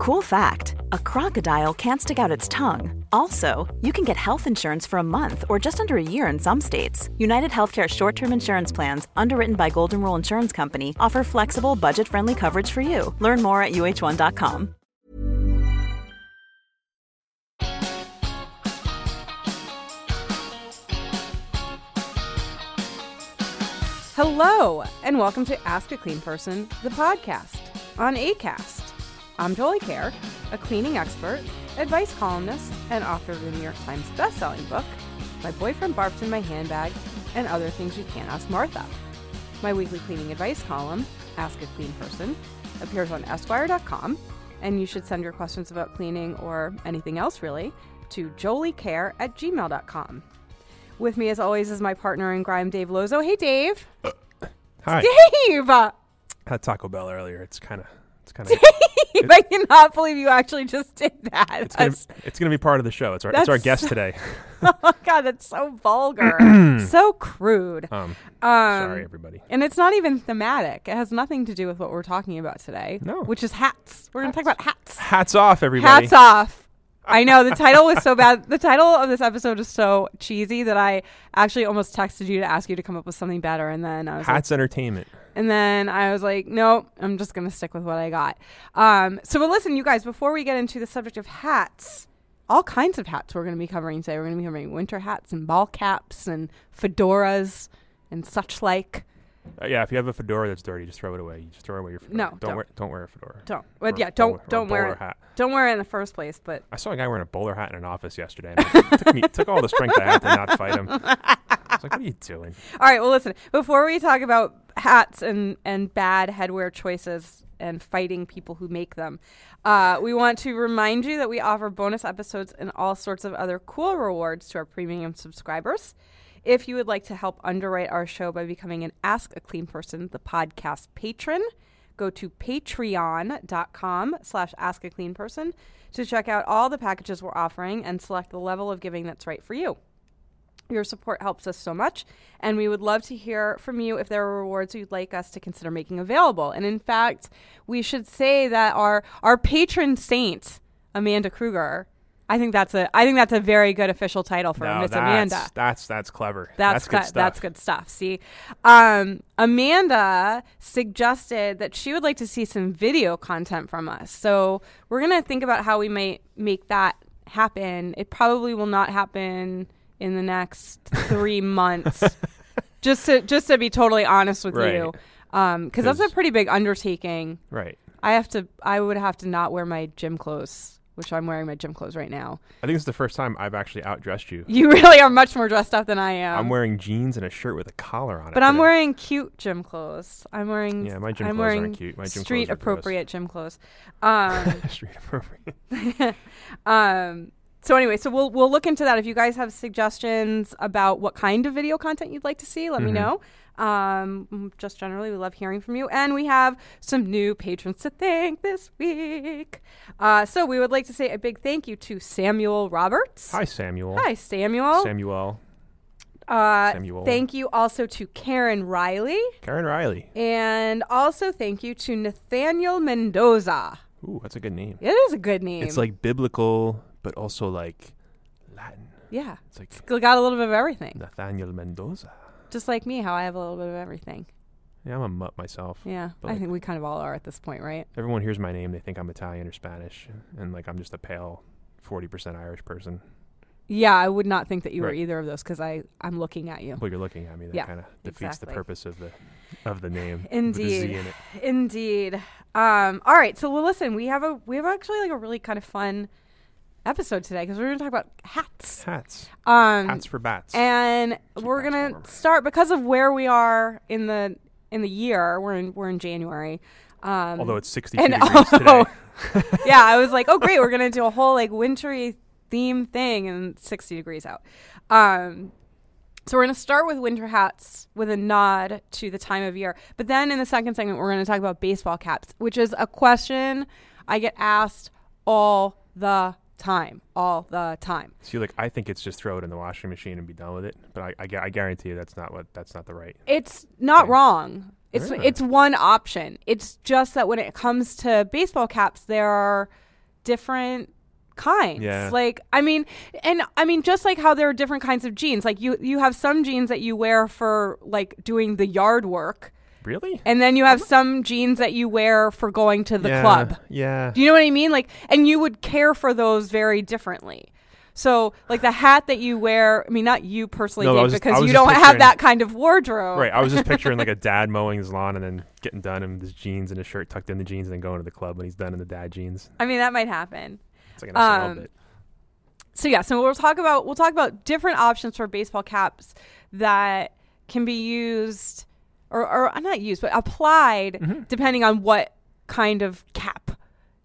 Cool fact a crocodile can't stick out its tongue. Also, you can get health insurance for a month or just under a year in some states. United Healthcare short term insurance plans, underwritten by Golden Rule Insurance Company, offer flexible, budget friendly coverage for you. Learn more at uh1.com. Hello, and welcome to Ask a Clean Person, the podcast on ACAST. I'm Jolie Kerr, a cleaning expert, advice columnist, and author of the New York Times bestselling book, My Boyfriend Barfed in My Handbag, and Other Things You Can't Ask Martha. My weekly cleaning advice column, Ask a Clean Person, appears on Esquire.com, and you should send your questions about cleaning or anything else really to joliekerr at gmail.com. With me, as always, is my partner in crime, Dave Lozo. Hey, Dave. Uh, hi. Dave! Had Taco Bell earlier. It's kind of, it's kind of, I cannot believe you actually just did that. it's gonna, it's gonna be part of the show. It's our, it's our guest so- today. oh god, that's so vulgar, so crude. Um, Um, sorry, everybody. And it's not even thematic. It has nothing to do with what we're talking about today. No. which is hats. We're going to talk about hats. Hats off, everybody. Hats off. I know the title was so bad. The title of this episode is so cheesy that I actually almost texted you to ask you to come up with something better, and then I was like, Hats entertainment. And then I was like, nope, I'm just going to stick with what I got. Um, so, but listen, you guys, before we get into the subject of hats, all kinds of hats we're going to be covering today. We're going to be covering winter hats and ball caps and fedoras and such like. Uh, yeah, if you have a fedora that's dirty, just throw it away. You just throw away your fedora. No, don't, don't. wear don't wear a fedora. Don't, but Or- yeah, don't or don't wear it. hat. Don't wear it in the first place. But I saw a guy wearing a bowler hat in an office yesterday. And it took me took all the strength I had to not fight him. I was like, "What are you doing?" all right, well, listen. Before we talk about hats and and bad headwear choices and fighting people who make them, uh, we want to remind you that we offer bonus episodes and all sorts of other cool rewards to our premium subscribers. If you would like to help underwrite our show by becoming an Ask a Clean Person, the podcast patron, go to patreon.com slash ask a clean person to check out all the packages we're offering and select the level of giving that's right for you. Your support helps us so much, and we would love to hear from you if there are rewards you'd like us to consider making available. And in fact, we should say that our our patron saint, Amanda Kruger, I think that's a I think that's a very good official title for no, Miss that's, Amanda. that's that's clever. That's, good good. stuff. That's good stuff. See, um, Amanda suggested that she would like to see some video content from us. So we're gonna think about how we might make that happen. It probably will not happen in the next three months. just to just to be totally honest with Right. you, because that's a pretty big undertaking. Right. I have to. I would have to not wear my gym clothes, which I'm wearing my gym clothes right now. I think it's the first time I've actually outdressed you. You really are much more dressed up than I am. I'm wearing jeans and a shirt with a collar on it. But I'm today. wearing cute gym clothes. I'm wearing Yeah, my gym I'm clothes aren't cute. My gym clothes street are gross. appropriate gym clothes. Um, street appropriate. um, so anyway, so we'll we'll look into that. If you guys have suggestions about what kind of video content you'd like to see, let me Mhm. know. Um, mm, just generally, we love hearing from you, and we have some new patrons to thank this week. Uh, so we would like to say a big thank you to Samuel Roberts. Hi, Samuel. Hi, Samuel. Samuel. uh, Samuel. Thank you also to Karen Riley. Karen Riley. And also thank you to Nathaniel Mendoza. Ooh, that's a good name. It is a good name. It's like biblical, but also like Latin. yeah, It's like it's got a little bit of everything. Nathaniel Mendoza. Just like me, how I have a little bit of everything. Yeah, I'm a mutt myself. Yeah, But I like- think we kind of all are at this point, right? Everyone hears my name, they think I'm Italian or Spanish, and like I'm just a pale, forty percent Irish person. Yeah, I would not think that you were Right. either of those because I I'm looking at you. Well, you're looking at me. That Yeah, kind of defeats exactly. the purpose of the of the name. with the Indeed. In it. Indeed. Um, all right, so well, listen, we have a we have actually like a really kind of fun episode today because we're going to talk about hats. Hats. Um, Hats for bats. and Keep we're gonna start because of where we are in the in the year. We're in we're in January. Um, Although it's 62 and degrees oh, today. yeah, I was like, oh great, we're gonna do a whole like wintry theme thing, and 60 degrees out. Um, so we're gonna start with winter hats with a nod to the time of year, but then in the second segment we're gonna talk about baseball caps, which is a question I get asked all the time, all the time. See, like I think it's just throw it in the washing machine and be done with it. But I, I, I guarantee you that's not what that's not the right. It's not Okay. wrong. It's Yeah. it's one option. It's just that when it comes to baseball caps, there are different kinds. Yeah. Like I mean and I mean just like how there are different kinds of jeans. Like you you have some jeans that you wear for like doing the yard work Really? and then you have some jeans that you wear for going to the yeah, club. Yeah. Do you know what I mean? Like and you would care for those very differently. So like the hat that you wear, I mean not you personally, no, Dave, just, because you don't have that kind of wardrobe. Right. I was just picturing like a dad mowing his lawn and then getting done in his jeans and his shirt tucked in the jeans and then going to the club when he's done in the dad jeans. I mean that might happen. It's like an Um, bit. So yeah, so we'll talk about we'll talk about different options for baseball caps that can be used or or uh, not used but applied Mm-hmm. depending on what kind of cap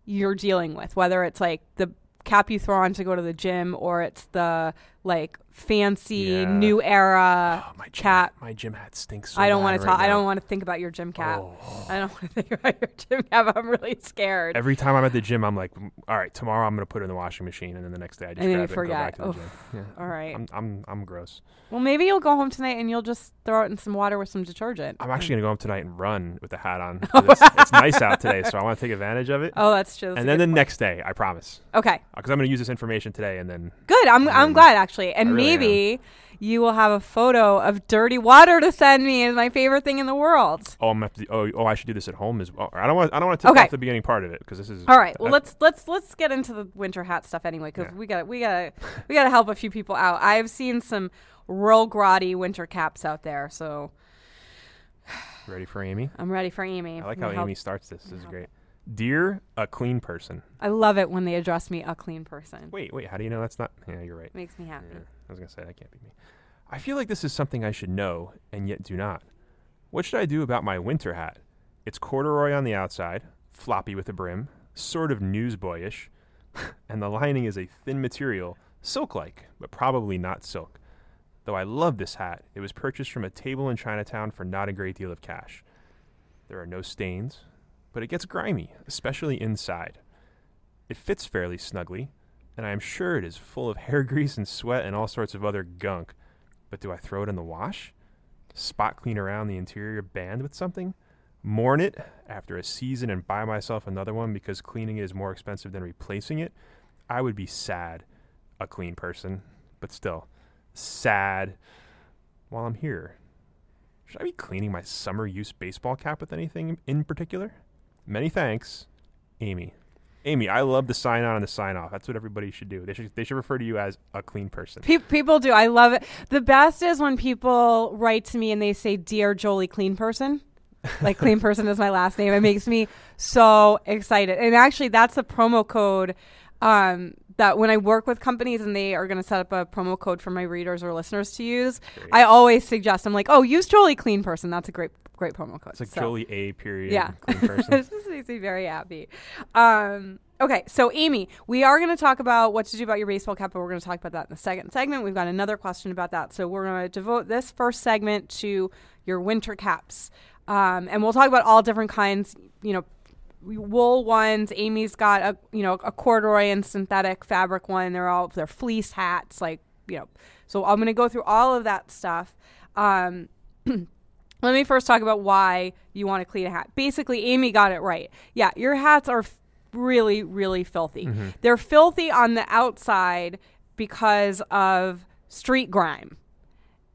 you're dealing with, whether it's like the cap you throw on to go to the gym or it's the like fancy Yeah. new era Oh, my gym, cap. my gym hat stinks. So I don't want to talk. I don't want to think about your gym cap. Oh. I don't want to think about your gym cap. I'm really scared. Every time I'm at the gym, I'm like, "Mm, all right, tomorrow I'm gonna put it in the washing machine, and then the next day I just And grab it and go back to the gym. Yeah. All right. I'm, I'm I'm gross. Well, maybe you'll go home tonight and you'll just throw it in some water with some detergent. I'm actually gonna go home tonight and run with the hat on. It's, it's nice out today, so I want to take advantage of it. Oh, that's true. That's and then the good next day, I promise, okay, because I'm gonna use this information today, and then good. I'm I'm glad actually, and really maybe you will have a photo of dirty water to send me. Is my favorite thing in the world. oh, I'm gonna have to, oh oh I should do this at home as well. I don't want I don't want to tip Okay. off the beginning part of it because this is All right. Well, let's let's let's get into the winter hat stuff anyway, because Yeah. we got we got we got to help a few people out. I've seen some real grotty winter caps out there, so ready for Amy. I'm ready for Amy. I like how Amy starts this. This is great. Dear a clean person. I love it when they address me a clean person. Wait, wait. How do you know that's not? Yeah, you're right. Makes me happy. Yeah, I was gonna say that can't be me. I feel like this is something I should know and yet do not. What should I do about my winter hat? It's corduroy on the outside, floppy with a brim, sort of newsboyish, and the lining is a thin material, silk-like, but probably not silk. Though I love this hat, it was purchased from a table in Chinatown for not a great deal of cash. There are no stains, but it gets grimy, especially inside. It fits fairly snugly, and I am sure it is full of hair grease and sweat and all sorts of other gunk. But do I throw it in the wash? Spot clean around the interior band with something? Mourn it after a season and buy myself another one because cleaning it is more expensive than replacing it? I would be sad, a clean person, but still, sad while I'm here. Should I be cleaning my summer use baseball cap with anything in particular? Many thanks, Amy. Amy, I love the sign on and the sign off. That's what everybody should do. They should they should refer to you as a clean person. Pe- people do. I love it. The best is when people write to me and they say, "Dear Jolie, clean person." like clean person is my last name. It makes me so excited. And actually, that's a promo code um, that when I work with companies and they are going to set up a promo code for my readers or listeners to use, Great. I always suggest. I'm like, "Oh, use Jolie, clean person." That's a great, great promo code. It's like So- Jolie A period Yeah. this just makes me very happy. Um, okay, so Amy, we are going to talk about what to do about your baseball cap, but we're going to talk about that in the second segment. We've got another question about that, so we're going to devote this first segment to your winter caps, um, and we'll talk about all different kinds. You know, wool ones. Amy's got a you know a corduroy and synthetic fabric one. They're all they're fleece hats, like you know. So I'm going to go through all of that stuff. Um, let me first talk about why you want to clean a hat. Basically, Amy got it right. Yeah, your hats are f- really, really filthy. Mm-hmm. They're filthy on the outside because of street grime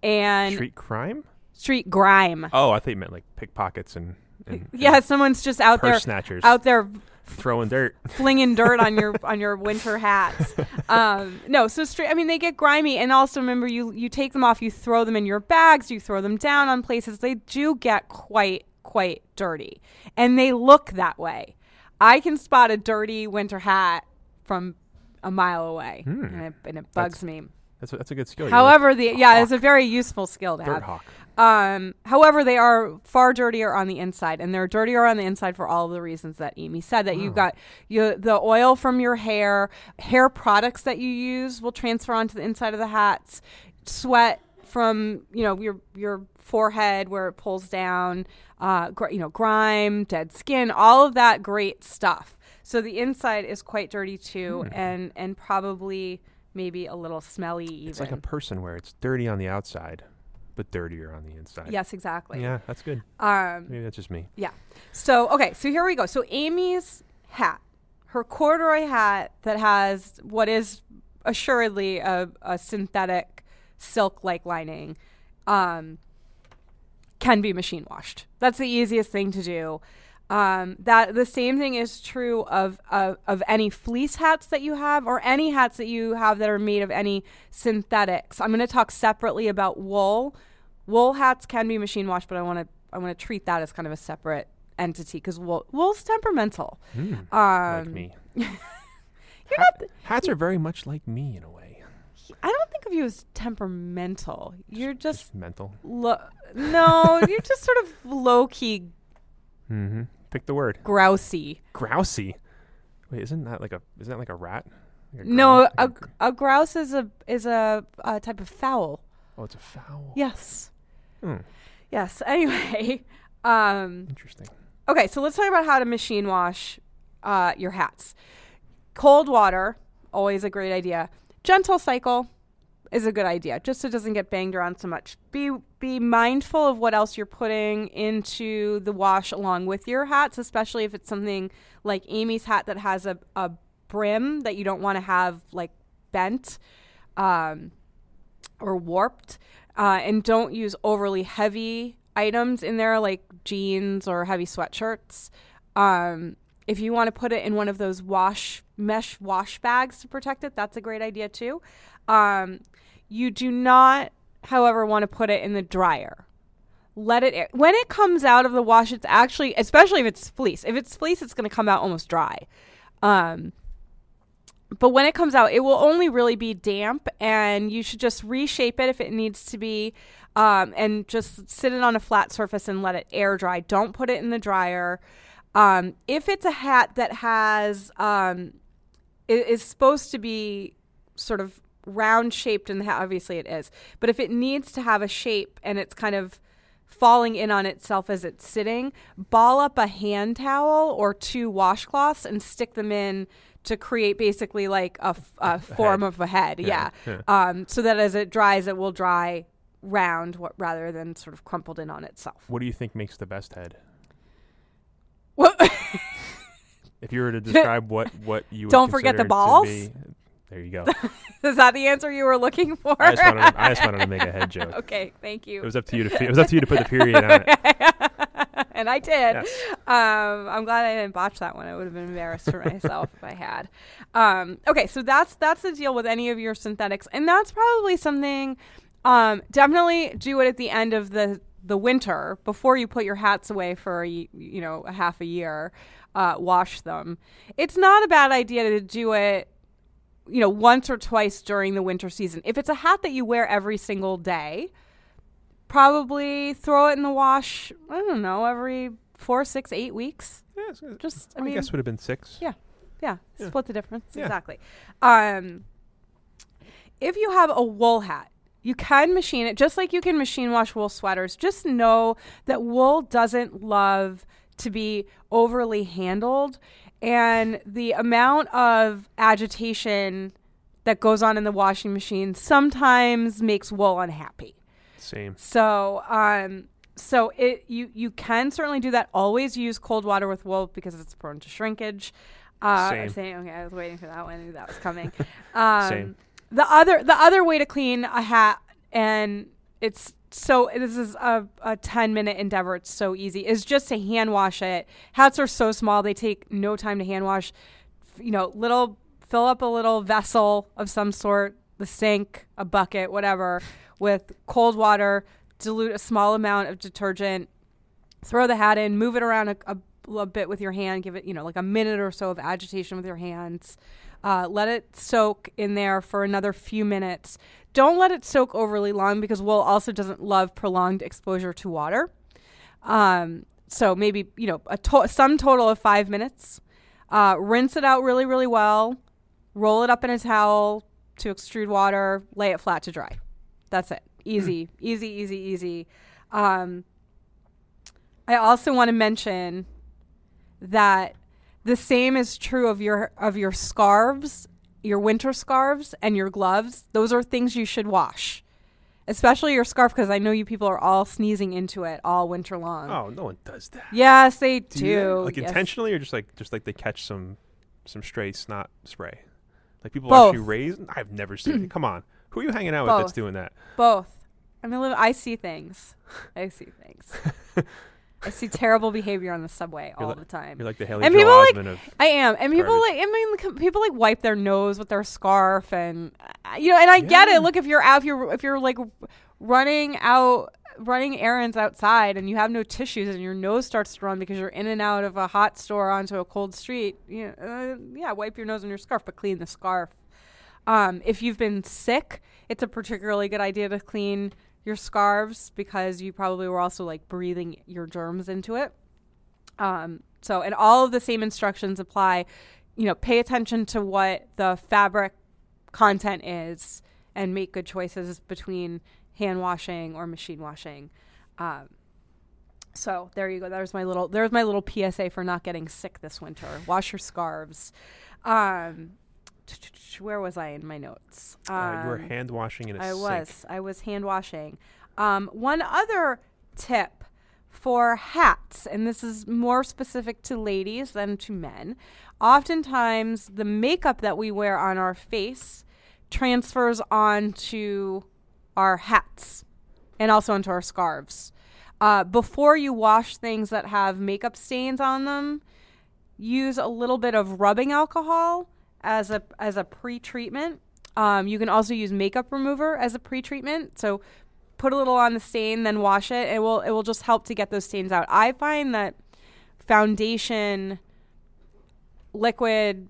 and street, crime? Street grime. Oh, I thought you meant like pickpockets and, and, and yeah, someone's just out purse there, snatchers out there throwing dirt. flinging dirt on your on your winter hats. Um, no, so straight. I mean, they get grimy, and also remember, you you take them off, you throw them in your bags, you throw them down on places. They do get quite quite dirty, and they look that way. I can spot a dirty winter hat from a mile away, Hmm. and, it, and it bugs me. That's a, that's a good skill. However, the yeah, it's a very useful skill to dirt have. hawk. Um, however, they are far dirtier on the inside, and they're dirtier on the inside for all of the reasons that Amy said. That you've got you, the oil from your hair, hair products that you use will transfer onto the inside of the hats, sweat from you know your your forehead where it pulls down, uh, gr- you know grime, dead skin, all of that great stuff. So the inside is quite dirty too, and and probably maybe a little smelly even. It's like a person where it's dirty on the outside, but dirtier on the inside. yes, exactly. Yeah, that's good. Um, Maybe that's just me. Yeah. So okay, so here we go. So Amy's hat, her corduroy hat that has what is assuredly a, a synthetic silk like lining um, can be machine washed. That's the easiest thing to do. Um, that the same thing is true of, of of any fleece hats that you have or any hats that you have that are made of any synthetics. I'm going to talk separately about wool. Wool hats can be machine washed, but I want to I want to treat that as kind of a separate entity because wool wool's temperamental. Mm, Um, like me. You're Hat- not. hats are very much like me in a way. I don't think of you as temperamental. You're just Just mental. lo- no. you're just sort of low key Mm-hmm. Pick the word. grousey. Grousey. Wait, isn't that like a isn't that like a rat? Like a No, grouse? a, a- a grouse is a is a, a type of fowl. oh, it's a fowl. Yes. Hmm, Yes. Anyway, um, interesting. okay. So let's talk about how to machine wash uh, your hats. Cold water, always a great idea. Gentle cycle is a good idea, just so it doesn't get banged around so much. Be be mindful of what else you're putting into the wash along with your hats, especially if it's something like Amy's hat that has a, a brim that you don't want to have like bent. Um, or warped. Uh, and don't use overly heavy items in there like jeans or heavy sweatshirts. Um, if you want to put it in one of those wash mesh wash bags to protect it, that's a great idea too. Um, you do not, however, want to put it in the dryer. Let it air. when it comes out of the wash. It's actually, especially if it's fleece. If it's fleece, it's going to come out almost dry. Um, but when it comes out, it will only really be damp, and you should just reshape it if it needs to be, um, and just sit it on a flat surface and let it air dry. Don't put it in the dryer. Um, if it's a hat that has um, is supposed to be sort of round shaped, and obviously it is, but if it needs to have a shape and it's kind of falling in on itself as it's sitting, ball up a hand towel or two washcloths and stick them in to create basically like a, f- a form head. of a head. Yeah. Yeah, Um, so that as it dries, it will dry round what, rather than sort of crumpled in on itself. What do you think makes the best head? Well, If you were to describe what what you would Don't forget the balls? There you go. is that the answer you were looking for? I just wanted to, I just wanted to make a head joke. okay, thank you. It was up to you to it was up to you to put the period on it. and I did. Yes. Um, I'm glad I didn't botch that one. I would have been embarrassed for myself if I had. Um, okay, so that's that's the deal with any of your synthetics, and that's probably something. Um, definitely do it at the end of the the winter before you put your hats away for you know a half a year. Uh, wash them. It's not a bad idea to do it you know once or twice during the winter season. If it's a hat that you wear every single day, probably throw it in the wash. I don't know every four, six, eight weeks. Yeah, Just I, I, mean, guess would have been six. Yeah. yeah, Yeah. split the difference Yeah. exactly. Um, if you have a wool hat, you can machine it just like you can machine wash wool sweaters. Just know that wool doesn't love to be overly handled, and the amount of agitation that goes on in the washing machine sometimes makes wool unhappy. Same. So, um, so it you you can certainly do that. Always use cold water with wool because it's prone to shrinkage. Uh, Same. Saying, okay, I was waiting for that one. I knew that was coming. Um, Same. The other the other way to clean a hat, and it's so this is a, a 10 minute endeavor. It's so easy. Is just to hand wash it. Hats are so small they take no time to hand wash. You know little fill up a little vessel of some sort the sink a bucket whatever with cold water dilute a small amount of detergent throw the hat in move it around a, a, little bit with your hand give it you know like a minute or so of agitation with your hands uh, let it soak in there for another few minutes. Don't let it soak overly long because wool also doesn't love prolonged exposure to water. Um, so maybe you know a to- some total of five minutes. Uh, rinse it out really really well. Roll it up in a towel to extrude water. Lay it flat to dry. That's it. Easy easy easy easy. Um, i also want to mention that the same is true of your of your scarves your winter scarves and your gloves those are things you should wash especially your scarf because i know you people are all sneezing into it all winter long Oh, no one does that. yes they Do do. Like Yes. intentionally, or just like just like they catch some some stray snot spray? Like people Both. actually raise? I've never seen it. Come on, who are you hanging out with that's doing that? Both. I mean, I see things. I see things. I see terrible behavior on the subway all li- the time. You're like the Haley And Joel people, like, Osment I am, and people Garbage. like I mean, people like wipe their nose with their scarf, and uh, you know, and I get it. Look, if you're out, if you're if you're like running out, running errands outside, and you have no tissues, and your nose starts to run because you're in and out of a hot store onto a cold street, you know, uh, yeah, wipe your nose on your scarf, but clean the scarf. Um, if you've been sick, it's a particularly good idea to clean your scarves because you probably were also like breathing your germs into it. Um, so, and all of the same instructions apply. You know, pay attention to what the fabric content is and make good choices between hand washing or machine washing. Um, so there you go. There's my little there's my little PSA for not getting sick this winter. Wash your scarves. Um, where was I in my notes? uh, you were Um, hand washing in a I sink. I was. I was hand washing. Um, one other tip for hats, and this is more specific to ladies than to men. Oftentimes, the makeup that we wear on our face transfers onto our hats and also onto our scarves. Uh, before you wash things that have makeup stains on them, use a little bit of rubbing alcohol as a as a pre-treatment. Um, you can also use makeup remover as a pre-treatment. So put a little on the stain, then wash it. It will it will just help to get those stains out. I find that foundation, liquid,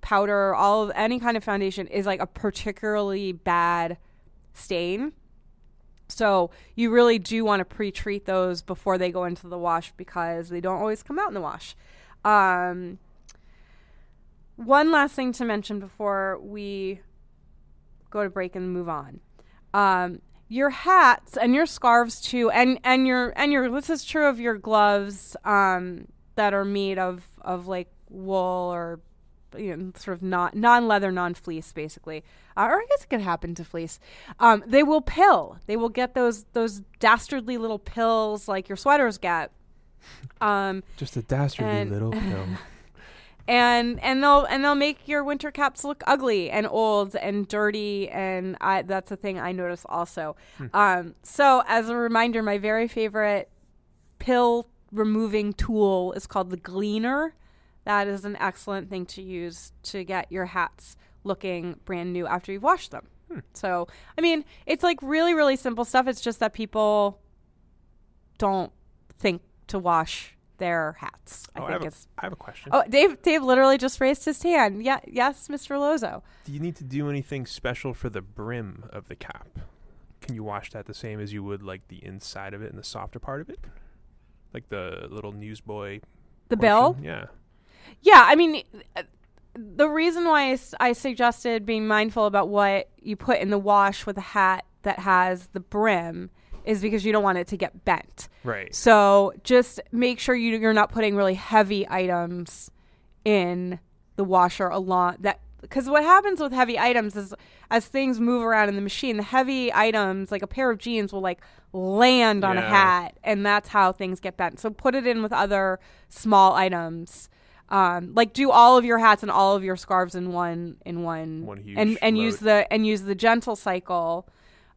powder, all of any kind of foundation is like a particularly bad stain. So you really do want to pre-treat those before they go into the wash because they don't always come out in the wash. Um, one last thing to mention before we go to break and move on. Um, your hats and your scarves too, and and your and your this is true of your gloves um, that are made of of like wool or you know, sort of not non leather, non fleece, basically. Uh, or I guess it could happen to fleece. Um, they will pill. They will get those those dastardly little pills like your sweaters get. Um, Just a dastardly And- little pill. and and they'll and they'll make your winter caps look ugly and old and dirty and I that's a thing I notice also. Um, so as a reminder, my very favorite pill removing tool is called the Gleener. That is an excellent thing to use to get your hats looking brand new after you've washed them. So I mean, it's like really really simple stuff. It's just that people don't think to wash their hats. I Oh, I, think have a, it's I have a question. Oh, Dave! Dave literally just raised his hand. Yeah, yes, Mr. Lozo. Do you need to do anything special for the brim of the cap? Can you wash that the same as you would like the inside of it and the softer part of it? Like the little newsboy The bill. Yeah. Yeah, I mean, uh, the reason why I, s- I suggested being mindful about what you put in the wash with a hat that has the brim is because you don't want it to get bent. Right. So just make sure you you're not putting really heavy items in the washer along that because what happens with heavy items is as things move around in the machine, the heavy items like a pair of jeans will like land on a hat, and that's how things get bent. So put it in with other small items. Um, like do all of your hats and all of your scarves in one in one, One huge and and use the and use the gentle cycle,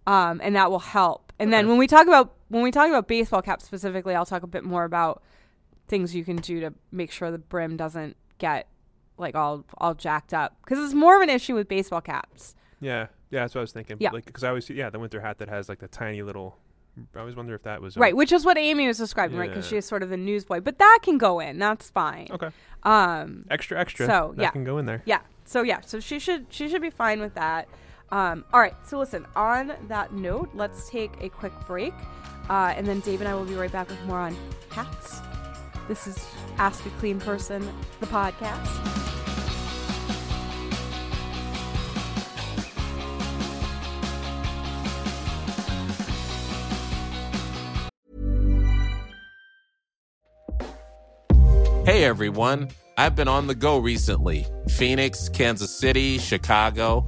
um, and that will help. And then when we talk about when we talk about baseball caps specifically, I'll talk a bit more about things you can do to make sure the brim doesn't get like all all jacked up because it's more of an issue with baseball caps. Yeah. Yeah, that's what I was thinking. Yeah. Like, because I always see, yeah, the winter hat that has like the tiny little. I always wonder if that was. a- Right, which is what Amy was describing, right? Because Yeah. she is sort of the newsboy, but that can go in. That's fine. Okay. Um, Extra, extra. So, that yeah. can go in there. yeah. So yeah, so she should she should be fine with that. Um, all right. So listen. On that note, let's take a quick break, uh, and then Dave and I will be right back with more on hats. This is Ask a Clean Person, the podcast. Hey everyone, I've been on the go recently Phoenix, Kansas City, Chicago.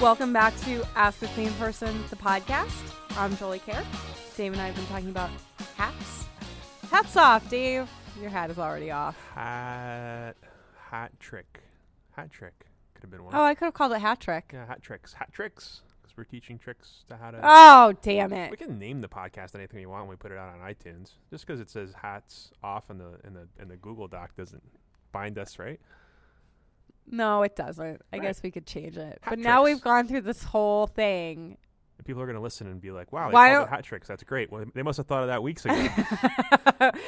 Welcome back to Ask a Clean Person, the podcast. I'm Jolie Kerr. Dave and I have been talking about hats. Hats off, Dave. Your hat is already off. Hat, hat trick, hat trick could have been one. Oh, I could have called it hat trick. yeah, hat tricks, hat tricks, because we're teaching tricks to how to. Oh, damn it! we can name the podcast anything we want when we put it out on iTunes. Just because it says hats off in the in the in the Google Doc doesn't bind us, right? No, it doesn't. I Right. guess we could change it. Hat but now we've gone through this whole thing. And people are going to listen and be like, "Wow, they Why called it hat tricks. That's great." Well, they must have thought of that weeks ago.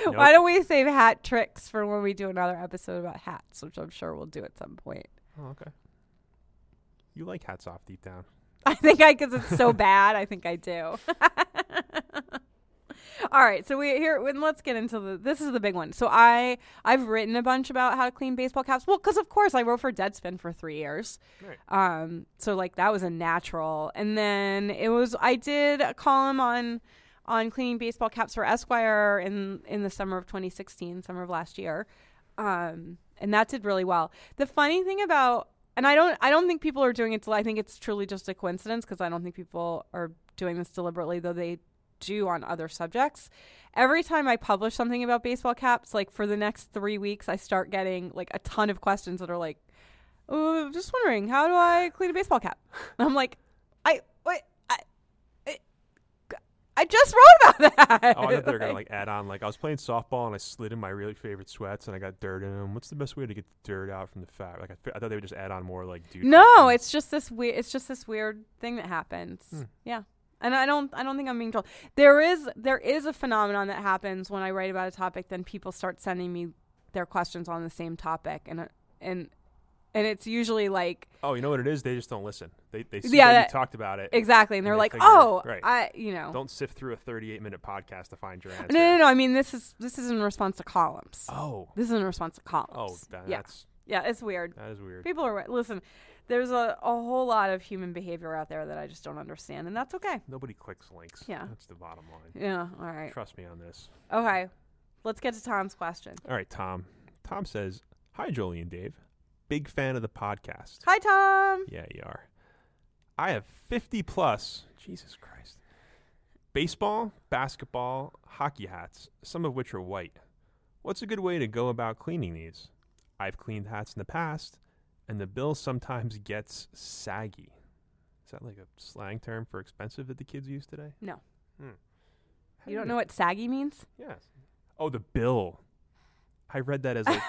Why don't we save hat tricks for when we do another episode about hats, which I'm sure we'll do at some point. oh, okay. You like hats off deep down. I think I, because it's so bad, I think I do. All right, so we here. and Let's get into the. This is the big one. So I I've written a bunch about how to clean baseball caps. Well, because of course I wrote for Deadspin for three years. Right. Um, so like that was a natural, and then it was I did a column on on cleaning baseball caps for Esquire in in the summer of 2016, summer of last year, um, and that did really well. The funny thing about and I don't I don't think people are doing it. I think it's truly just a coincidence because I don't think people are doing this deliberately, though they do on other subjects. Every time I publish something about baseball caps, like for the next three weeks, I start getting like a ton of questions that are like, "Oh, just wondering, how do I clean a baseball cap?" And I'm like, "I wait, I, I, I just wrote about that." Oh, I thought they were gonna like add on. Like I was playing softball and I slid in my really favorite sweats and I got dirt in them. What's the best way to get the dirt out from the fat? Like I, I thought they would just add on more like dude. No, questions. it's just this weird. It's just this weird thing that happens. Hmm. Yeah, and I don't. I don't think I'm being told. There is. There is a phenomenon that happens when I write about a topic. Then people start sending me their questions on the same topic, and and and it's usually like Oh, you know what it is? They just don't listen. They they see Yeah, that talked about it. exactly, and And they're they like, figure- oh, right. I, you know, Don't sift through a 38 minute podcast to find your answer. no, no, no. I mean, this is this is in response to columns. Oh, This is in response to columns. oh, that, yeah, that's yeah. It's weird. that is weird. People are listen. There's a, a whole lot of human behavior out there that I just don't understand, and that's okay. Nobody clicks links. Yeah. that's the bottom line. Yeah. All right. Trust me on this. Okay. Let's get to Tom's question. All right, Tom. Tom says, "Hi, Jolie and Dave. Big fan of the podcast. Hi, Tom. Yeah, you are. I have 50 plus, Jesus Christ, baseball, basketball, hockey hats, some of which are white. What's a good way to go about cleaning these? I've cleaned hats in the past, and the bill sometimes gets saggy. Is that like a slang term for expensive that the kids use today? No. Hmm. You do don't know what saggy means? Yes. Oh, the bill. I read that as like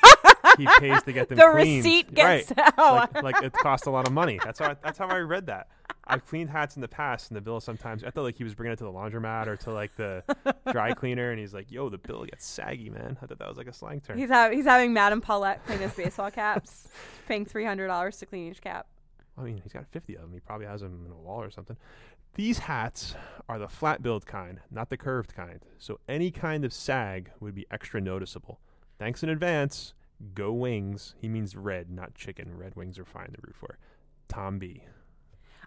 he pays to get them The cleaned. receipt gets right. oh, like, like it costs a lot of money. That's how I, that's how I read that. I've cleaned hats in the past, and the bill sometimes I thought like he was bringing it to the laundromat or to like the dry cleaner, and he's like, "Yo, the bill gets saggy, man." I thought that was like a slang term. he's ha- he's having Madame Paulette clean his baseball caps, paying three hundred dollars to clean each cap. I mean, he's got 50 of them. He probably has them in a wall or something. These hats are the flat billed kind, not the curved kind. So any kind of sag would be extra noticeable. Thanks in advance. Go wings. He means red, not chicken. Red wings are fine to root for. Tom B.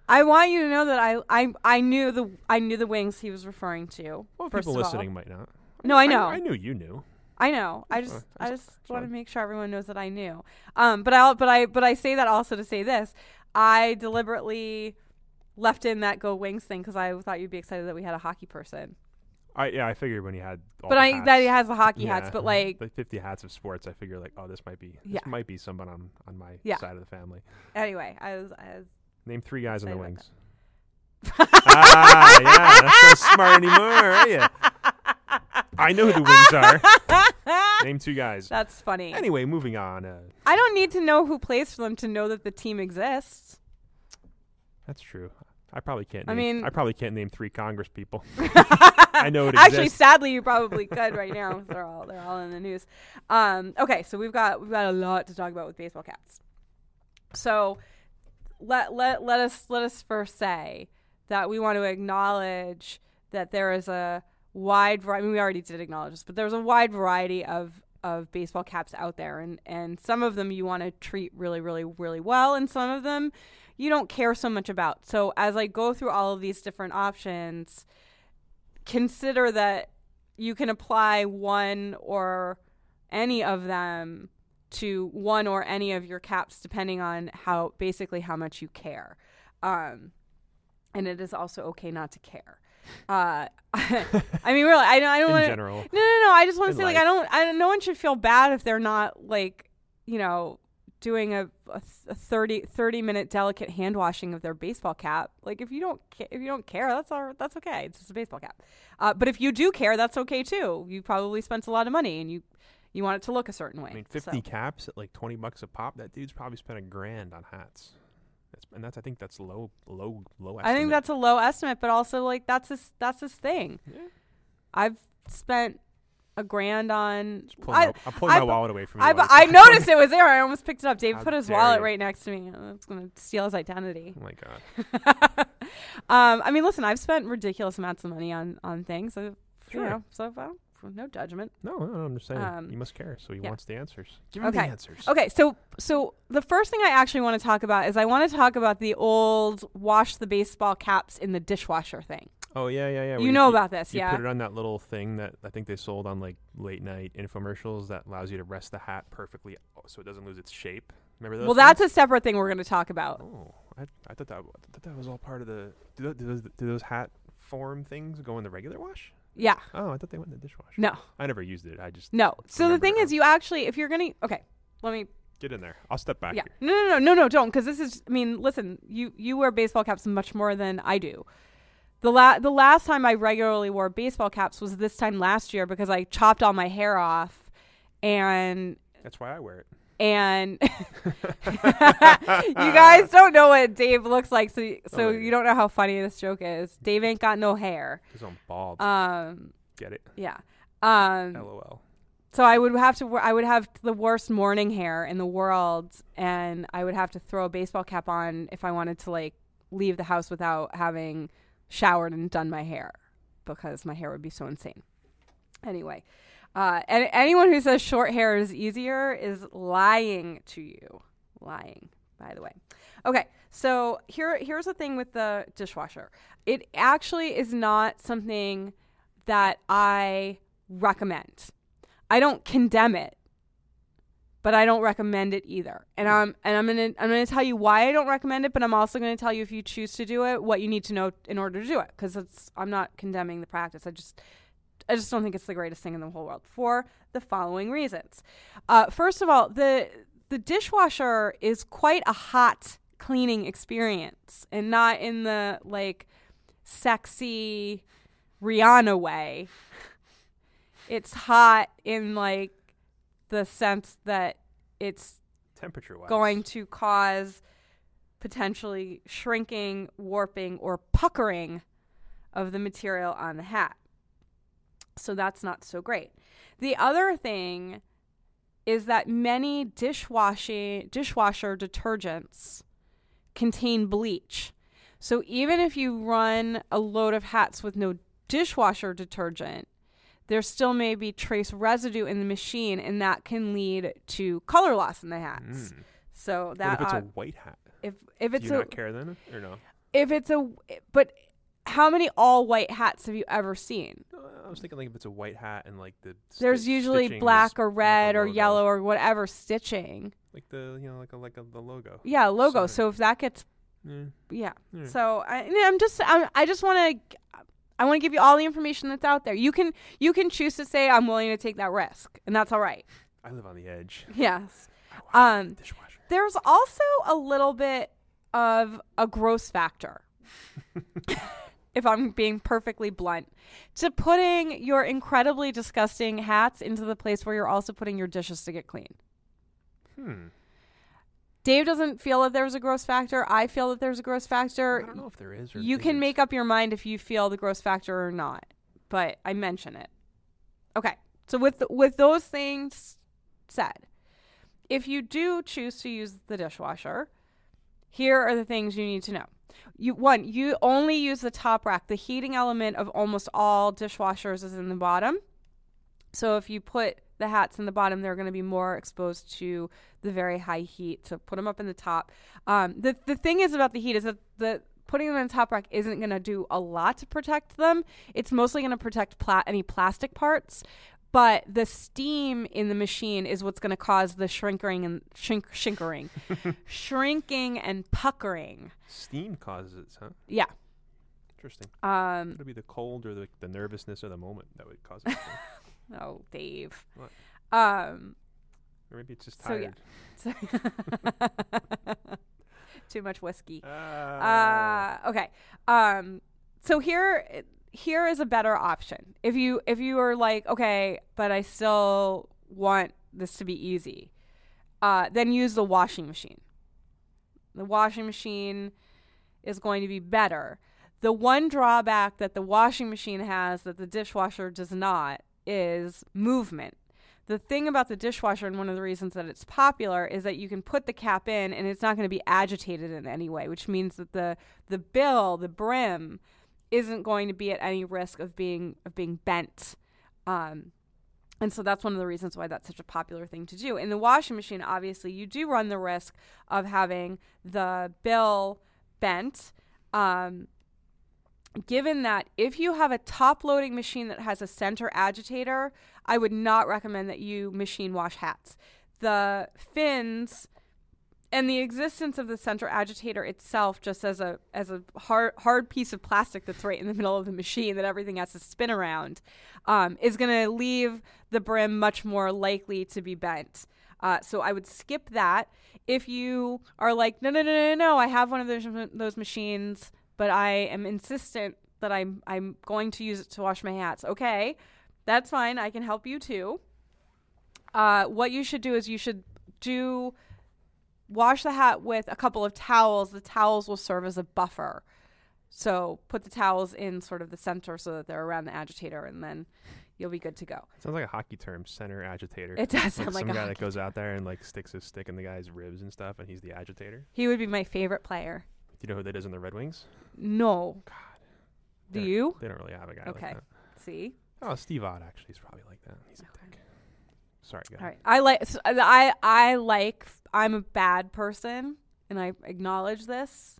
I want you to know that I I I knew the I knew the wings he was referring to. Well, people of all. listening might not. No, I know. I, knew you knew. I know. I just fine. I just want to make sure everyone knows that I knew. Um, but I but I but I say that also to say this. I deliberately left in that go wings thing because I thought you'd be excited that we had a hockey person. I yeah, I figured when he had all but the I hats, that he has the hockey hats. But like the 50 hats of sports, I figure like, oh, this might be this Yeah. might be someone on on my Yeah. side of the family. anyway, I was I was Name three guys on the wings. ah, yeah, that's not smart anymore, are you? I know who the wings are. Name two guys. That's funny. Anyway, moving on. Uh, I don't need to know who plays for them to know that the team exists. that's true. I probably can't. I Name, mean- I probably can't name three Congress people. I know it exists. Actually, sadly, you probably could right now. they're all they're all in the news. Um, okay, so we've got we've got a lot to talk about with baseball caps. So let let let us let us first say that we want to acknowledge that there is a wide variety. I mean, we already did acknowledge this, but there's a wide variety of of baseball caps out there, and and some of them you want to treat really, really, really well, and some of them you don't care so much about. So as I go through all of these different options, consider that you can apply one or any of them to one or any of your caps depending on how basically how much you care. Um, and it is also okay not to care. Uh, i mean really i, I don't want to general. no no no i just want to say like i don't i don't no one should feel bad if they're not like you know doing a, a, a 30, 30 minute delicate hand washing of their baseball cap. Like if you don't ca- if you don't care that's all that's okay. It's just a baseball cap. Uh, but if you do care that's okay too. You probably spent a lot of money and you you want it to look a certain way I mean, So- 50 caps at like 20 bucks a pop. That dude's probably spent a grand on hats. That's, and that's I think that's low, low, low. I think that's a low estimate, but also like that's his that's his thing. Yeah. I've spent a grand on. Just I, my, I'm pulling I my wallet away from you. I, I noticed it was there. I almost picked it up. Dave How put his wallet you. right next to me. Uh, It's gonna steal his identity. Oh my god. um, I mean, listen, I've spent ridiculous amounts of money on on things. So, Sure. You know, so uh, no judgment. No, no, no, I'm just saying. Um, he must care, so he yeah. wants the answers. Give him the answers. Okay, so so the first thing I actually want to talk about is I want to talk about the old wash the baseball caps in the dishwasher thing. Oh yeah, yeah, yeah. where you know about this, You yeah? put it on that little thing that I think they sold on like late night infomercials that allows you to rest the hat perfectly oh, so it doesn't lose its shape. Remember those? well, that's a separate thing we're going to talk about. Oh, I, I thought that I thought that was all part of the. Do do those do those hat form things go in the regular wash? Yeah. Oh, I thought they went in the dishwasher. No. I never used it. I just No. So the Remember thing is, you actually, if you're gonna, okay, let me. get in there. I'll step back Yeah. here. No, no, no, no, no, don't, because this is. I mean, listen, you you wear baseball caps much more than I do. The la- the last time I regularly wore baseball caps was this time last year because I chopped all my hair off, and That's why I wear it. And you guys don't know what Dave looks like, so so Oh, you don't know how funny this joke is. Dave ain't got no hair. He's I'm bald. Um. get it? Yeah. Um. LOL. So I would have to. I would have the worst morning hair in the world, and I would have to throw a baseball cap on if I wanted to like leave the house without having showered and done my hair, because my hair would be so insane. Anyway, uh, and anyone who says short hair is easier is lying to you. Lying, by the way. Okay, so here here's the thing with the dishwasher. It actually is not something that I recommend. I don't condemn it, but I don't recommend it either. And I'm and I'm gonna I'm gonna tell you why I don't recommend it, but I'm also gonna tell you if you choose to do it, what you need to know in order to do it. Because it's I'm not condemning the practice. I just I just don't think it's the greatest thing in the whole world for the following reasons. Uh, first of all, the the dishwasher is quite a hot cleaning experience, and not in the like sexy Rihanna way. It's hot in like the sense that it's Temperature wise. going to cause potentially shrinking, warping, or puckering of the material on the hat. So that's not so great. The other thing is that many dishwashing dishwasher detergents contain bleach. So even if you run a load of hats with no dishwasher detergent, there still may be trace residue in the machine, and that can lead to color loss in the hats. Mm. So What that if it's a white hat? if if Do it's you a not care then, or no? if it's a but how many all white hats have you ever seen? I was thinking like if it's a white hat and like the There's sti- usually black or red or yellow or whatever stitching. like the you know like a like a the logo. Yeah, logo. Sorry. So if that gets Yeah. yeah. Yeah. So I, I'm just I, I just want to I want to give you all the information that's out there. You can you can choose to say I'm willing to take that risk, and that's all right. I live on the edge. Yes. Um, the. There's also a little bit of a gross factor. if I'm being perfectly blunt, to putting your incredibly disgusting hats into the place where you're also putting your dishes to get clean. Hmm. Dave doesn't feel that there's a gross factor. I feel that there's a gross factor. I don't know if there is or You can isn't. make up your mind if you feel the gross factor or not, but I mention it. Okay. So with with those things said, if you do choose to use the dishwasher, here are the things you need to know. You one, you only use the top rack. The heating element of almost all dishwashers is in the bottom. So if you put the hats in the bottom, they're going to be more exposed to the very high heat. So put them up in the top. Um, the the thing is about the heat is that the putting them in the top rack isn't going to do a lot to protect them. It's mostly going to protect pla- any plastic parts. But the steam in the machine is what's going to cause the shrinkering and shrink, shrinkering, shrinking and puckering. Steam causes it, huh? Yeah. Interesting. Um, Could it be the cold or the, the nervousness of the moment that would cause it? oh, Dave. What? Um, or maybe it's just So, yeah. tired. too much whiskey. Ah. Uh, okay. Um, so here, here is a better option. If you if you are like, okay, but I still want this to be easy, uh, then use the washing machine. The washing machine is going to be better. The one drawback that the washing machine has that the dishwasher does not is movement. The thing about the dishwasher, and one of the reasons that it's popular, is that you can put the cap in and it's not going to be agitated in any way, which means that the the bill, the brim, isn't going to be at any risk of being of being bent. Um, and so that's one of the reasons why that's such a popular thing to do. In the washing machine, obviously, you do run the risk of having the bill bent. Um, given that if you have a top loading machine that has a center agitator, I would not recommend that you machine wash hats. The fins and the existence of the center agitator itself just as a as a hard hard piece of plastic that's right in the middle of the machine that everything has to spin around um, is going to leave the brim much more likely to be bent. Uh, so I would skip that. If you are like, no, no, no, no, no, I have one of those those machines, but I am insistent that I'm I'm going to use it to wash my hats. Okay, that's fine. I can help you too. Uh, what you should do is you should do wash the hat with a couple of towels. The towels will serve as a buffer. So put the towels in sort of the center so that they're around the agitator, and then you'll be good to go. Sounds like a hockey term, center agitator. It does like sound like some a guy that goes out there and like sticks his stick in the guy's ribs and stuff, and he's the agitator. He would be my favorite player. Do you know who that is in the Red Wings? No. God. Do Yeah. you? They don't really have a guy Okay. like that. See? Oh, Steve Ott actually is probably like that. He's a Sorry, guys. All right. I like s- uh, I I like I'm a bad person and I acknowledge this.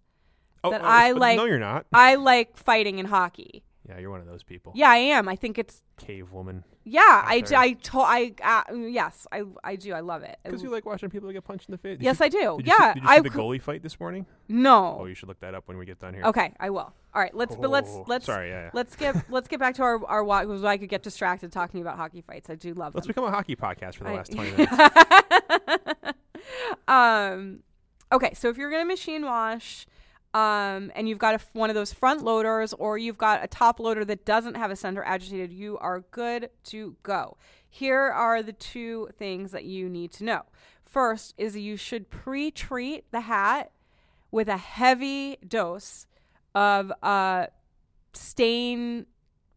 Oh, That oh, I like- No, you're not. I like fighting in hockey. Yeah, you're one of those people. Yeah, I am. I think it's Cave woman. yeah, I d- there. I to- I uh, yes, I I do. I love it. I Because you like watching people get punched in the face. Did Yes, you, I do. Did you yeah, See, did you see I the cou- goalie fight this morning? No. Oh, you should look that up when we get done here. Okay, I will. All right, let's but let's Oh, let's Sorry, yeah. yeah. let's get let's get back to our our walk because I could get distracted talking about hockey fights. I do love Let's them. become a hockey podcast for the I- last 20 minutes. um, okay, so if you're gonna machine wash, um, and you've got a f one of those front loaders, or you've got a top loader that doesn't have a center agitated, you are good to go. Here are the two things that you need to know. First is you should pre-treat the hat with a heavy dose of uh, stain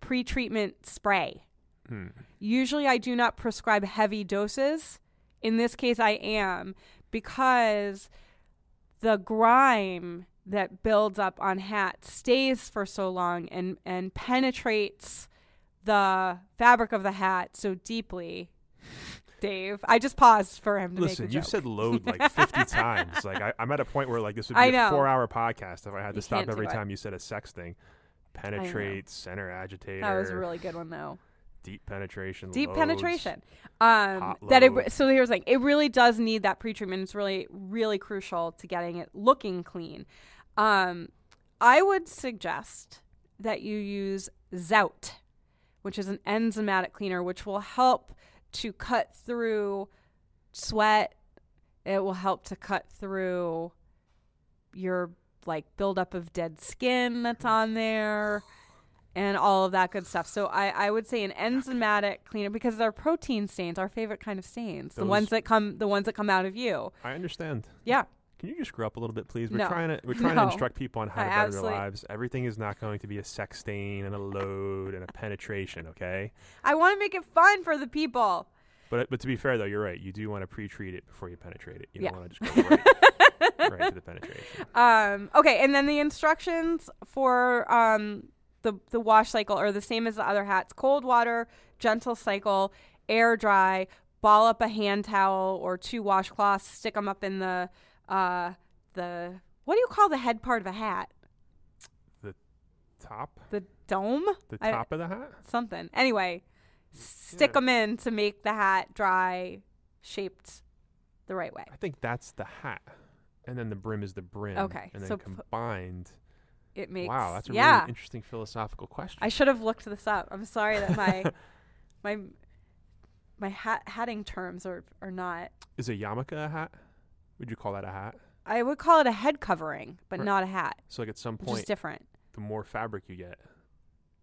pre-treatment spray. Hmm. Usually, I do not prescribe heavy doses. In this case, I am because the grime that builds up on hats stays for so long and, and penetrates the fabric of the hat so deeply. Dave, I just paused for him to Listen, you've said load like 50 times. Like, I, I'm at a point where, like, this would be a know. four hour podcast if I had to You stop every time you said a sex thing. Penetrate, center agitator. that was a really good one, though. Deep penetration. deep loads. penetration. Um, that it so here's thing. It really does need that pre-treatment. It's really really crucial to getting it looking clean. Um, I would suggest that you use Zout, which is an enzymatic cleaner, which will help to cut through sweat. It will help to cut through your like buildup of dead skin that's on there and all of that good stuff. So I, I would say an enzymatic cleaner because they're protein stains, our favorite kind of stains. the ones that come the ones that come out of you. I understand. Yeah. Can you just grow up a little bit, please? We're No. trying to we're trying No. to instruct people on how I to better their lives. Everything is not going to be a sex stain and a load and a penetration, okay? I want to make it fun for the people. But but to be fair though, you're right. You do want to pre-treat it before you penetrate it. You Yeah. don't want to just go right. right to the penetration. Um, okay, and then the instructions for um, the the wash cycle are the same as the other hats: cold water, gentle cycle, air dry. Ball up a hand towel or two washcloths, stick them up in the uh, the what do you call the head part of a hat? The top, The dome? the I- top of the hat. something. Anyway, stick them in to make the hat dry, shaped the right way. I think that's the hat, and then the brim is the brim. Okay, and then so combined. It makes wow, that's a yeah. really interesting philosophical question. I should have looked this up. I'm sorry that my my my hat hatting terms are are not. is a yarmulke a hat? Would you call that a hat? I would call it a head covering, but Right. not a hat, So like at some point point, different. the more fabric you get,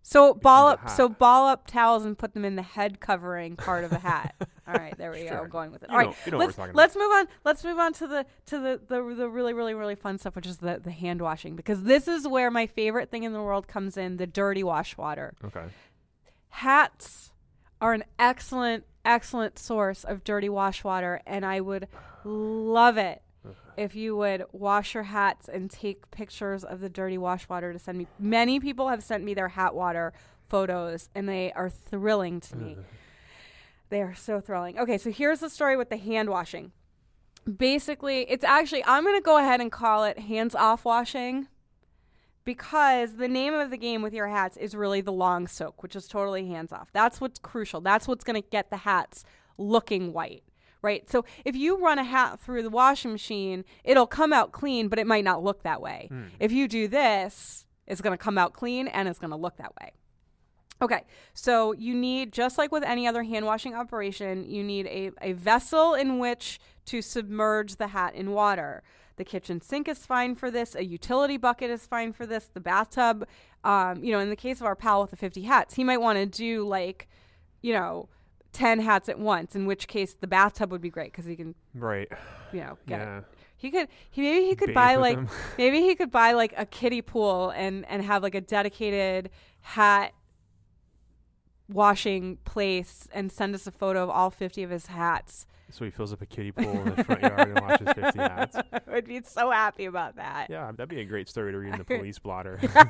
So ball up, so ball up towels and put them in the head covering part of a hat. All right, there we go. I'm going with it. You All right, know- you know let's let's move on. Let's move on to the to the, the the really really really fun stuff, which is the the hand washing, because this is where my favorite thing in the world comes in: the dirty wash water. okay. Hats are an excellent excellent source of dirty wash water, and I would love it if you would wash your hats and take pictures of the dirty wash water to send me. Many people have sent me their hat water photos, and they are thrilling to me. They are so thrilling. Okay, so here's the story with the hand washing. Basically, it's actually, I'm going to go ahead and call it hands off washing because the name of the game with your hats is really the long soak, which is totally hands off. That's what's crucial. That's what's going to get the hats looking white, right? So if you run a hat through the washing machine, it'll come out clean, but it might not look that way. Hmm. If you do this, it's going to come out clean and it's going to look that way. Okay, so you need, just like with any other hand washing operation, you need a, a vessel in which to submerge the hat in water. The kitchen sink is fine for this. A utility bucket is fine for this. The bathtub, um, you know, in the case of our pal with the 50 hats, he might want to do like, you know, 10 hats at once, in which case the bathtub would be great because he can, Right. you know, get it. Yeah. He could he maybe he could Bathe buy like maybe he could buy like a kiddie pool and and have like a dedicated hat washing place and send us a photo of all 50 of his hats. So he fills up a kiddie pool in the front yard and watches 50 hats. I'd be so happy about that. Yeah, that'd be a great story to read in the police blotter. yeah,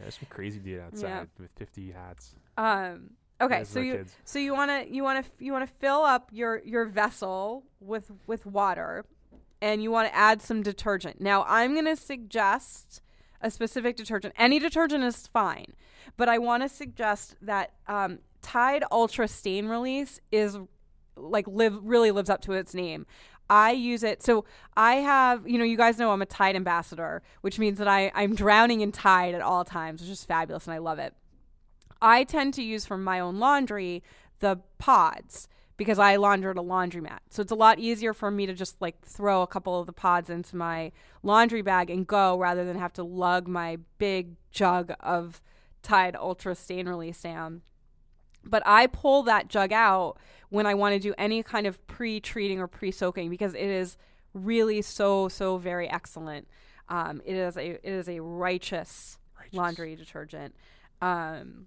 there's some crazy dude outside Yeah. with 50 hats. Um okay, so you so you want to you want to you want to fill up your your vessel with with water and you want to add some detergent. Now, I'm going to suggest a specific detergent. Any detergent is fine, but I want to suggest that um, Tide Ultra Stain Release is like live really lives up to its name. I use it. So I have, you know, you guys know I'm a Tide ambassador, which means that I, I'm drowning in Tide at all times, which is fabulous and I love it. I tend to use for my own laundry the pods because I launder at a laundromat. So it's a lot easier for me to just like throw a couple of the pods into my laundry bag and go rather than have to lug my big jug of Tide Ultra Stain Release down. But I pull that jug out when I want to do any kind of pre treating or pre soaking because it is really so, so very excellent. Um, it is a it is a righteous, Righteous. laundry detergent. Um,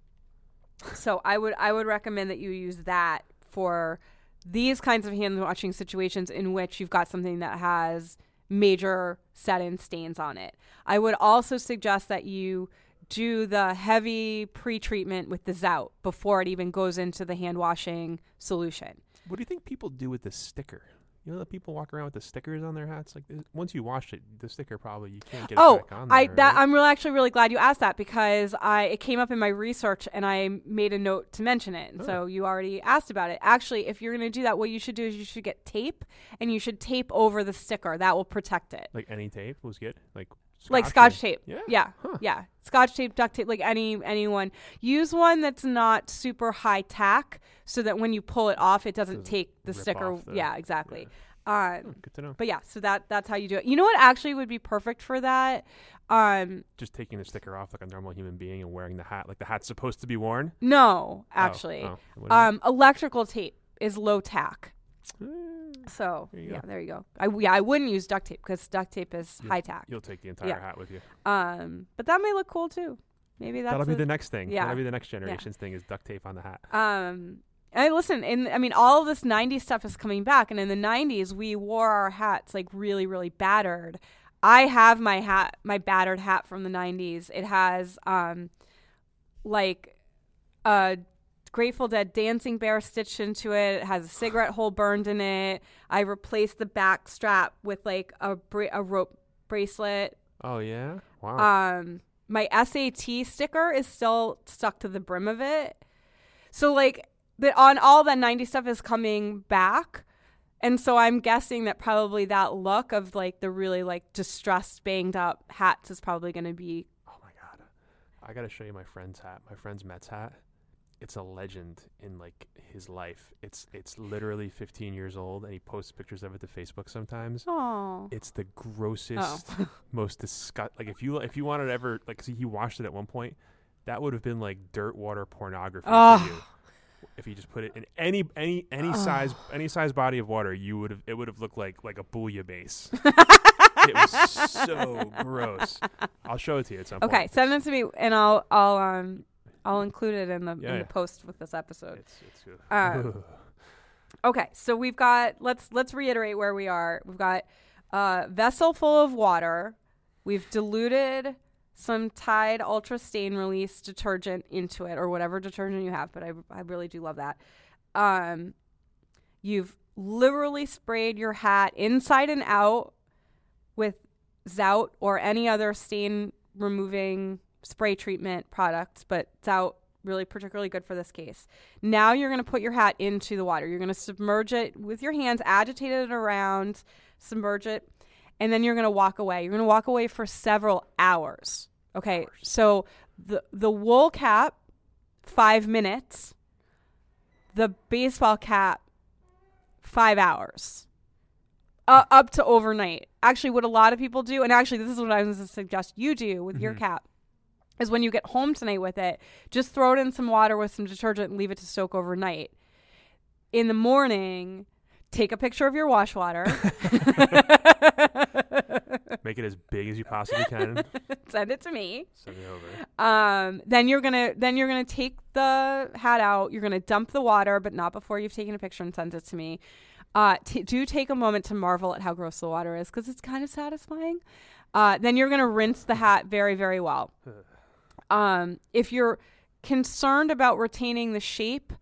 so I would I would recommend that you use that for these kinds of hand washing situations in which you've got something that has major set-in stains on it. I would also suggest that you do the heavy pre-treatment with the Zout before it even goes into the hand washing solution. What do you think people do with the sticker? You know that people walk around with the stickers on their hats. Like once you wash it, the sticker probably you can't get oh, it back on. There, I that right? I'm really actually really glad you asked that because I it came up in my research and I made a note to mention it. And so oh. you already asked about it. Actually, if you're going to do that, what you should do is you should get tape and you should tape over the sticker. That will protect it. like any tape was good. Like like scotch tape. Yeah. Yeah. Huh. Yeah. Scotch tape, duct tape, like any anyone. Use one that's not super high tack so that when you pull it off it doesn't Doesn't take the sticker. the- yeah, exactly. Oh, Um good to know. but yeah, so that that's how you do it. You know what actually would be perfect for that? Um Just taking the sticker off like a normal human being and wearing the hat like the hat's supposed to be worn. no, Oh, actually. oh, it? Um electrical tape is low tack. Eh, So, There yeah, go. there you go. I yeah, I wouldn't use duct tape because duct tape is You'll- high tack. You'll take the entire Yeah. hat with you. Um but that may look cool too. Maybe that's That'll be the next thing. yeah. That'll be the next generation's thing is duct tape on the hat. Um, I listen, in I mean, all of this '90s stuff is coming back, and in the '90s, we wore our hats like really, really battered. I have my hat, my battered hat from the '90s. It has um, like a Grateful Dead dancing bear stitched into it. It has a cigarette hole burned in it. I replaced the back strap with like a bra- a rope bracelet. Oh yeah. Wow. Um, my SAT sticker is still stuck to the brim of it. So like the on all that 90 stuff is coming back. And so I'm guessing that probably that look of like the really like distressed, banged up hats is probably going to be oh my god. I gotta show you my friend's hat. My friend's Mets hat. It's a legend in like his life. It's it's literally 15 years old, and he posts pictures of it to Facebook sometimes. oh It's the grossest, most disgust. Like if you if you wanted to ever like, see, he washed it at one point. That would have been like dirt water pornography Ugh. for you. If you just put it in any any any size any size body of water, you would have it would have looked like like a bouillabaisse. it was so gross. I'll show it to you at some point. okay. Send it to me, and I'll I'll um I'll include it in the Yeah, in yeah. the post with this episode. It's, it's, uh, Um, Okay, so we've got let's let's reiterate where we are. We've got a vessel full of water. We've diluted some Tide Ultra Stain Release detergent into it, or whatever detergent you have. But I I really do love that. Um, you've literally sprayed your hat inside and out with Zout or any other stain removing spray treatment products, but Zout really particularly good for this case. Now you're going to put your hat into the water. You're going to submerge it with your hands, agitate it around, submerge it, and then you're going to walk away. You're going to walk away for several hours. Okay, so the the wool cap, five minutes. The baseball cap, five hours. Uh, up to overnight. Actually, what a lot of people do, and actually, this is what I was going to suggest you do with your Mhm. cap, is when you get home tonight with it, just throw it in some water with some detergent and leave it to soak overnight. In the morning, take a picture of your wash water, Make it as big as you possibly can. send it to me. Send it over. Um, then you're gonna then you're gonna take the hat out. You're gonna dump the water, but not before you've taken a picture and sent it to me. Uh, t- do take a moment to marvel at how gross the water is because it's kind of satisfying. Uh, then you're gonna rinse the hat very very well. Um, if you're concerned about retaining the shape,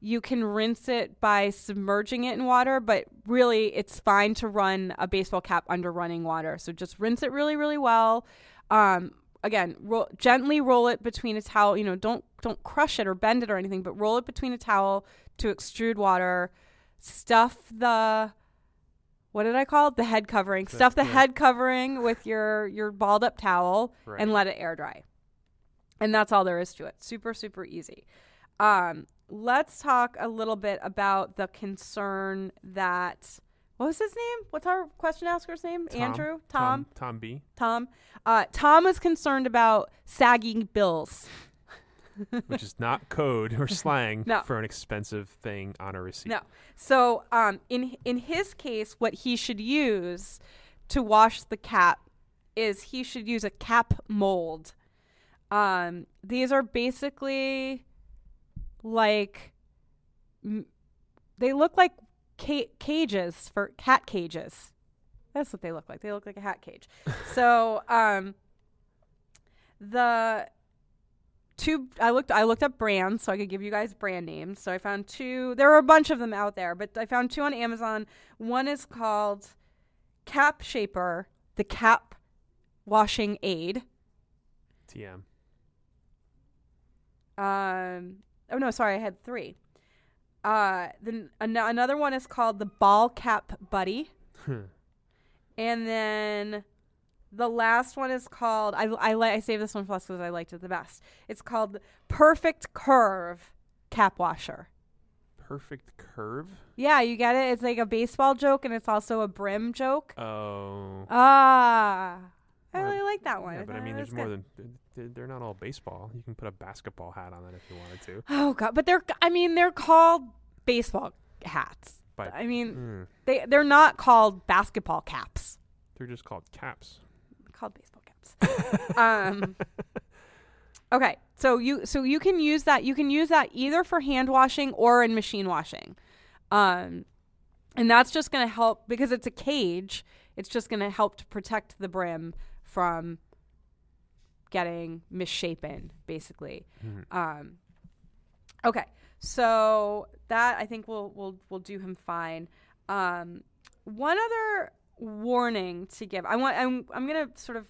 you can rinse it by submerging it in water, but really it's fine to run a baseball cap under running water. So just rinse it really, really well. Um, again, roll, gently roll it between a towel. You know, don't don't crush it or bend it or anything, but roll it between a towel to extrude water. Stuff the what did I call it? The head covering. Stuff the yeah. head covering with your your balled up towel Right. and let it air dry. And that's all there is to it. Super, super easy. Um, let's talk a little bit about the concern that what was his name? What's our question asker's name? Tom. Andrew? Tom. Tom? Tom B. Tom? Uh, Tom was concerned about sagging bills. Which is not code or slang No. for an expensive thing on a receipt. No. So, um, in in his case, what he should use to wash the cap is he should use a cap mold. Um, these are basically like m- they look like ca- cages for cat cages. That's what they look like. They look like a hat cage. so, um, the two I looked I looked up brands so I could give you guys brand names. So I found two there are a bunch of them out there, but I found two on Amazon. One is called Cap Shaper, the cap washing aid. TM. Um oh no, sorry, I had 3. Uh then an- another one is called the Ball Cap Buddy. And then the last one is called I I, li- I saved this one for last because I liked it the best. It's called Perfect Curve Cap Washer. Perfect curve. Yeah, you get it. It's like a baseball joke, and it's also a brim joke. Oh. Ah, I Well, really like that one. Yeah, but I thought mean, it there's was more good. than they're- not all baseball. You can put a basketball hat on that if you wanted to. Oh god, but they're I mean they're called baseball hats. But I mean mm, they they're not called basketball caps. they're just called caps. They're called baseball caps. um. Okay, so you so you can use that you can use that either for hand washing or in machine washing, um, and that's just going to help because it's a cage. It's just going to help to protect the brim from getting misshapen, basically. Um, okay, so that I think will will will do him fine. Um, one other warning to give. I want. I'm. I'm gonna sort of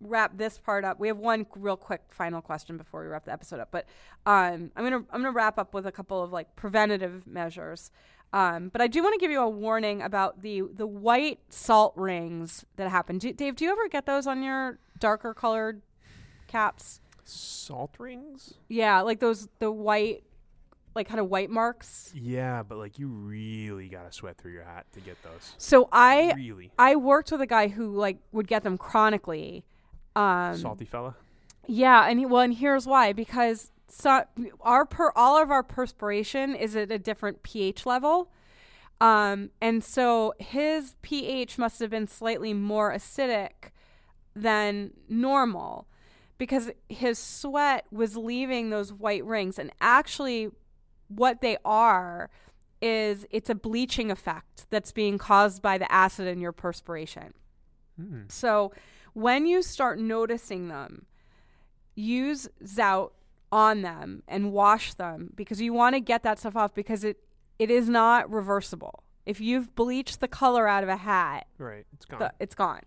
wrap this part up. We have one real quick final question before we wrap the episode up. But um, I'm gonna. I'm gonna wrap up with a couple of like preventative measures. Um, but I do want to give you a warning about the the white salt rings that happen. Do, Dave, do you ever get those on your darker colored caps? Salt rings? Yeah, like those the white, like kind of white marks. Yeah, but like you really gotta sweat through your hat to get those. So I really I worked with a guy who like would get them chronically. Um, salty fella. Yeah, and he, well, and here's why because so our per all of our perspiration is at a different pH level. Um, and so his pH must have been slightly more acidic than normal because his sweat was leaving those white rings and actually what they are is it's a bleaching effect that's being caused by the acid in your perspiration. Mm. So when you start noticing them, use Zout on them and wash them because you want to get that stuff off because it it is not reversible. If you've bleached the color out of a hat, Right, it's gone. the, it's gone.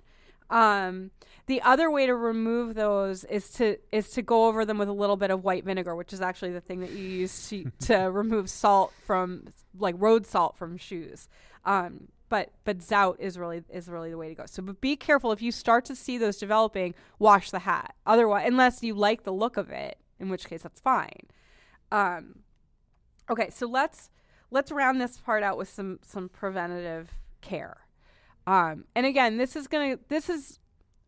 Um, the other way to remove those is to is to go over them with a little bit of white vinegar, which is actually the thing that you use to, to remove salt from like road salt from shoes. Um, but but Zout is really is really the way to go. So but be careful if you start to see those developing, wash the hat. Otherwise, unless you like the look of it, in which case that's fine. Um, okay, so let's let's round this part out with some some preventative care. Um, and again, this is gonna this is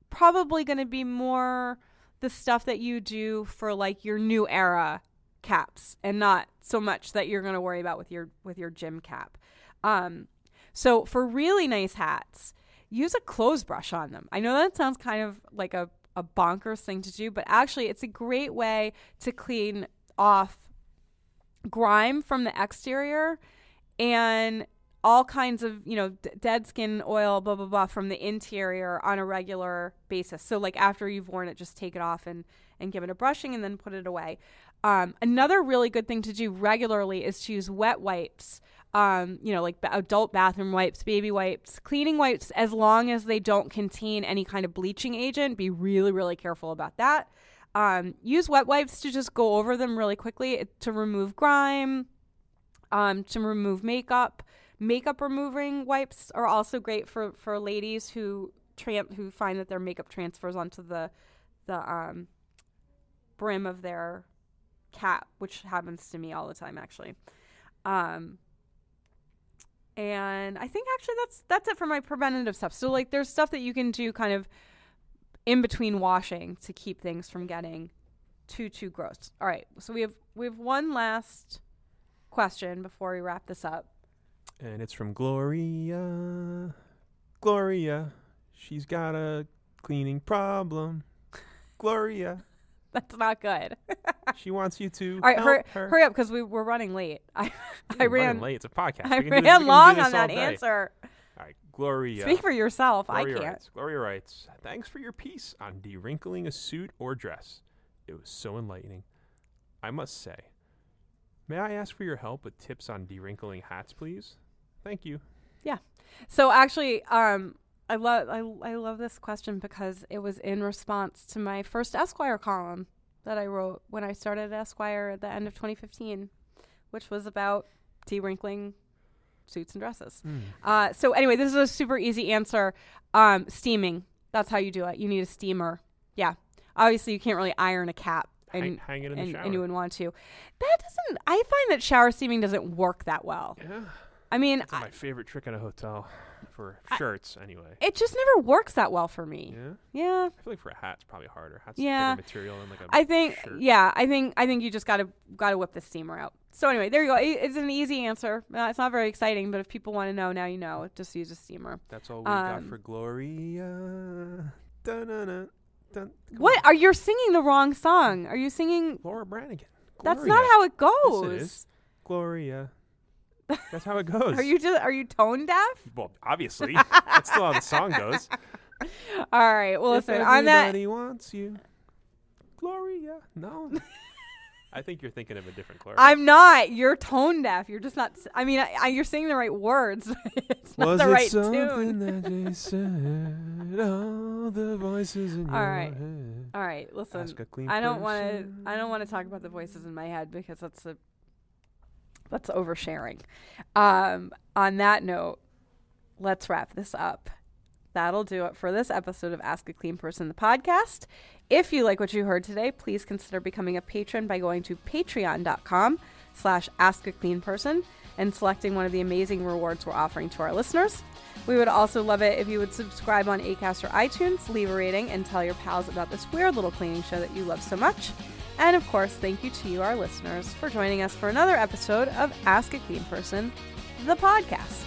probably gonna be more the stuff that you do for like your new era caps, and not so much that you're gonna worry about with your with your gym cap. Um, so for really nice hats, use a clothes brush on them. I know that sounds kind of like a a bonkers thing to do, but actually, it's a great way to clean off grime from the exterior and all kinds of you know d- dead skin oil blah blah blah from the interior on a regular basis. So like after you've worn it just take it off and and give it a brushing and then put it away. Um, another really good thing to do regularly is to use wet wipes um, you know like adult bathroom wipes baby wipes cleaning wipes as long as they don't contain any kind of bleaching agent. Be really really careful about that. Um, use wet wipes to just go over them really quickly to remove grime um, to remove makeup. Makeup removing wipes are also great for, for ladies who tran- who find that their makeup transfers onto the the um, brim of their cap, which happens to me all the time actually. Um, and I think actually that's that's it for my preventative stuff. So like there's stuff that you can do kind of in between washing to keep things from getting too too gross. All right, so we have we have one last question before we wrap this up. And it's from Gloria. Gloria, she's got a cleaning problem. Gloria, That's not good. she wants you to All right, help hurry, her. hurry up because we we're running late. I I ran late. It's a podcast. I do this- ran long on that day. answer. All right, Gloria. Speak for yourself. Gloria I can't. Writes, Gloria writes, Thanks for your piece on dewrinkling a suit or dress. It was so enlightening. I must say, may I ask for your help with tips on dewrinkling hats, please? Thank you. Yeah. So actually, um, I love I, I love this question because it was in response to my first Esquire column that I wrote when I started Esquire at the end of 2015, which was about de-wrinkling suits and dresses. Uh, so anyway, this is a super easy answer. Um, steaming. That's how you do it. You need a steamer. Yeah. Obviously, you can't really iron a cap. And, hang it in the shower. and you wouldn't want to. That doesn't. I find that shower steaming doesn't work that well. yeah, I mean, I, my favorite trick in a hotel for I- shirts, anyway. it just never works that well for me. Yeah, Yeah. I feel like for a hat, it's probably harder. Hats Yeah. material and like a I think shirt. yeah, I think I think you just gotta gotta whip the steamer out. So anyway, there you go. It's an easy answer. Uh, it's not very exciting, but if people want to know, now you know. Just use a steamer. That's all we got Um, for Gloria. Da-na-na, Dun- What on. are you singing the wrong song? Are you singing? Laura Branigan. That's not how it Yes, goes. it is. Gloria. That's how it goes. Are you just are you tone deaf? Well, obviously. That's still how the song goes. All right. Well, if listen on that. everybody wants you, Gloria. No. I think you're thinking of a different Gloria. I'm not. You're tone deaf. You're just not. s- I mean, I, I, you're saying the right words. it's not Was the it right something tune. that they said? All the voices in All your right. head. All right. Listen. Ask a clean I don't want to. person. I don't want to talk about the voices in my head because that's a. That's oversharing. Um, on that note, let's wrap this up. That'll do it for this episode of Ask a Clean Person, the podcast. If you like what you heard today, please consider becoming a patron by going to patreon.com slash ask a clean person and selecting one of the amazing rewards we're offering to our listeners. We would also love it if you would subscribe on Acast or iTunes, leave a rating, and tell your pals about this weird little cleaning show that you love so much. And of course, thank you to you, our listeners, for joining us for another episode of Ask a Clean Person, the podcast.